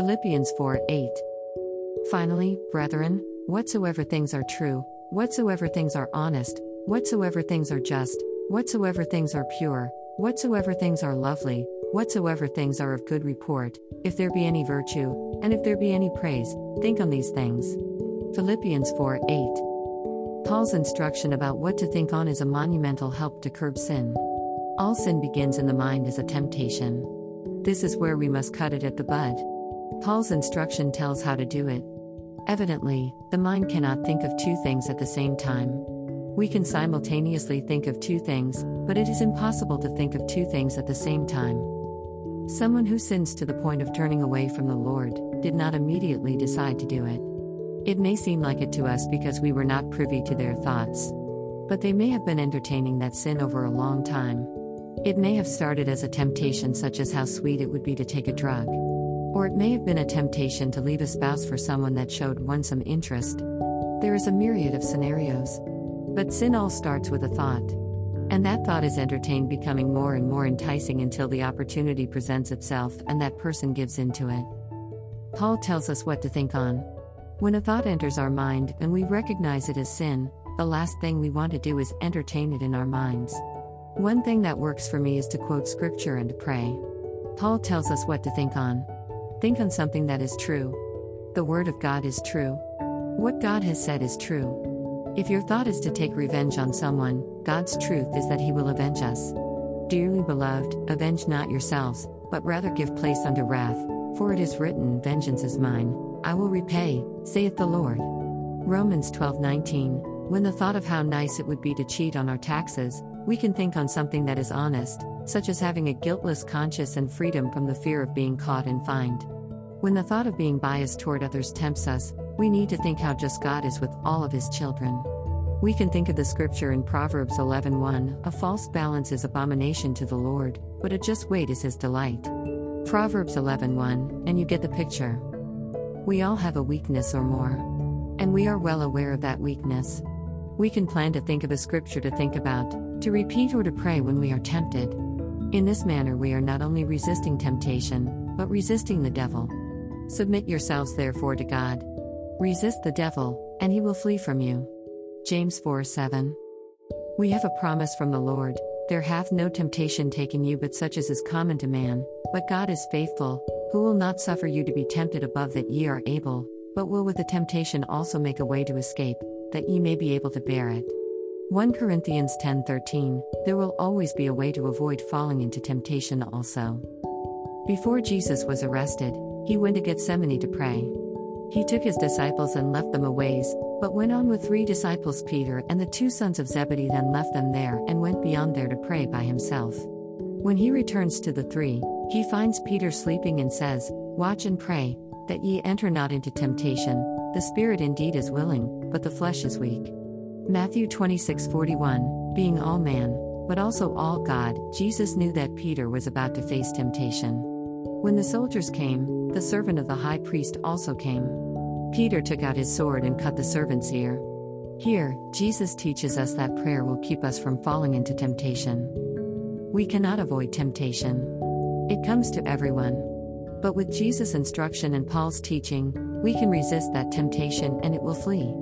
Philippians 4 8. Finally, brethren, whatsoever things are true, whatsoever things are honest, whatsoever things are just, whatsoever things are pure, whatsoever things are lovely, whatsoever things are of good report, if there be any virtue, and if there be any praise, think on these things. Philippians 4 8. Paul's instruction about what to think on is a monumental help to curb sin. All sin begins in the mind as a temptation. This is where we must cut it at the bud. Paul's instruction tells how to do it. Evidently, the mind cannot think of two things at the same time. We can simultaneously think of two things, but it is impossible to think of two things at the same time. Someone who sins to the point of turning away from the Lord did not immediately decide to do it. It may seem like it to us because we were not privy to their thoughts. But they may have been entertaining that sin over a long time. It may have started as a temptation, such as how sweet it would be to take a drug. Or it may have been a temptation to leave a spouse for someone that showed one some interest. There is a myriad of scenarios. But sin all starts with a thought. And that thought is entertained, becoming more and more enticing until the opportunity presents itself and that person gives into it. Paul tells us what to think on. When a thought enters our mind and we recognize it as sin, the last thing we want to do is entertain it in our minds. One thing that works for me is to quote scripture and to pray. Paul tells us what to think on. Think on something that is true. The Word of God is true. What God has said is true. If your thought is to take revenge on someone, God's truth is that He will avenge us. Dearly beloved, avenge not yourselves, but rather give place unto wrath, for it is written, Vengeance is mine, I will repay, saith the Lord. Romans 12:19. When the thought of how nice it would be to cheat on our taxes, we can think on something that is honest, such as having a guiltless conscience and freedom from the fear of being caught and fined. When the thought of being biased toward others tempts us, we need to think how just God is with all of his children. We can think of the scripture in Proverbs 11:1, a false balance is abomination to the Lord, but a just weight is his delight. Proverbs 11:1, and you get the picture. We all have a weakness or more. And we are well aware of that weakness. We can plan to think of a scripture to think about, to repeat or to pray when we are tempted. In this manner, we are not only resisting temptation, but resisting the devil. Submit yourselves therefore to God. Resist the devil, and he will flee from you. James 4 7. We have a promise from the Lord There hath no temptation taken you but such as is common to man, but God is faithful, who will not suffer you to be tempted above that ye are able, but will with the temptation also make a way to escape, that ye may be able to bear it. 1 Corinthians 10:13 There will always be a way to avoid falling into temptation also. Before Jesus was arrested, he went to Gethsemane to pray. He took his disciples and left them a ways, but went on with three disciples Peter and the two sons of Zebedee then left them there and went beyond there to pray by himself. When he returns to the three, he finds Peter sleeping and says, Watch and pray, that ye enter not into temptation, the spirit indeed is willing, but the flesh is weak. Matthew 26:41 Being all man, but also all God, Jesus knew that Peter was about to face temptation. When the soldiers came, the servant of the high priest also came. Peter took out his sword and cut the servant's ear. Here, Jesus teaches us that prayer will keep us from falling into temptation. We cannot avoid temptation. It comes to everyone. But with Jesus' instruction and Paul's teaching, we can resist that temptation and it will flee.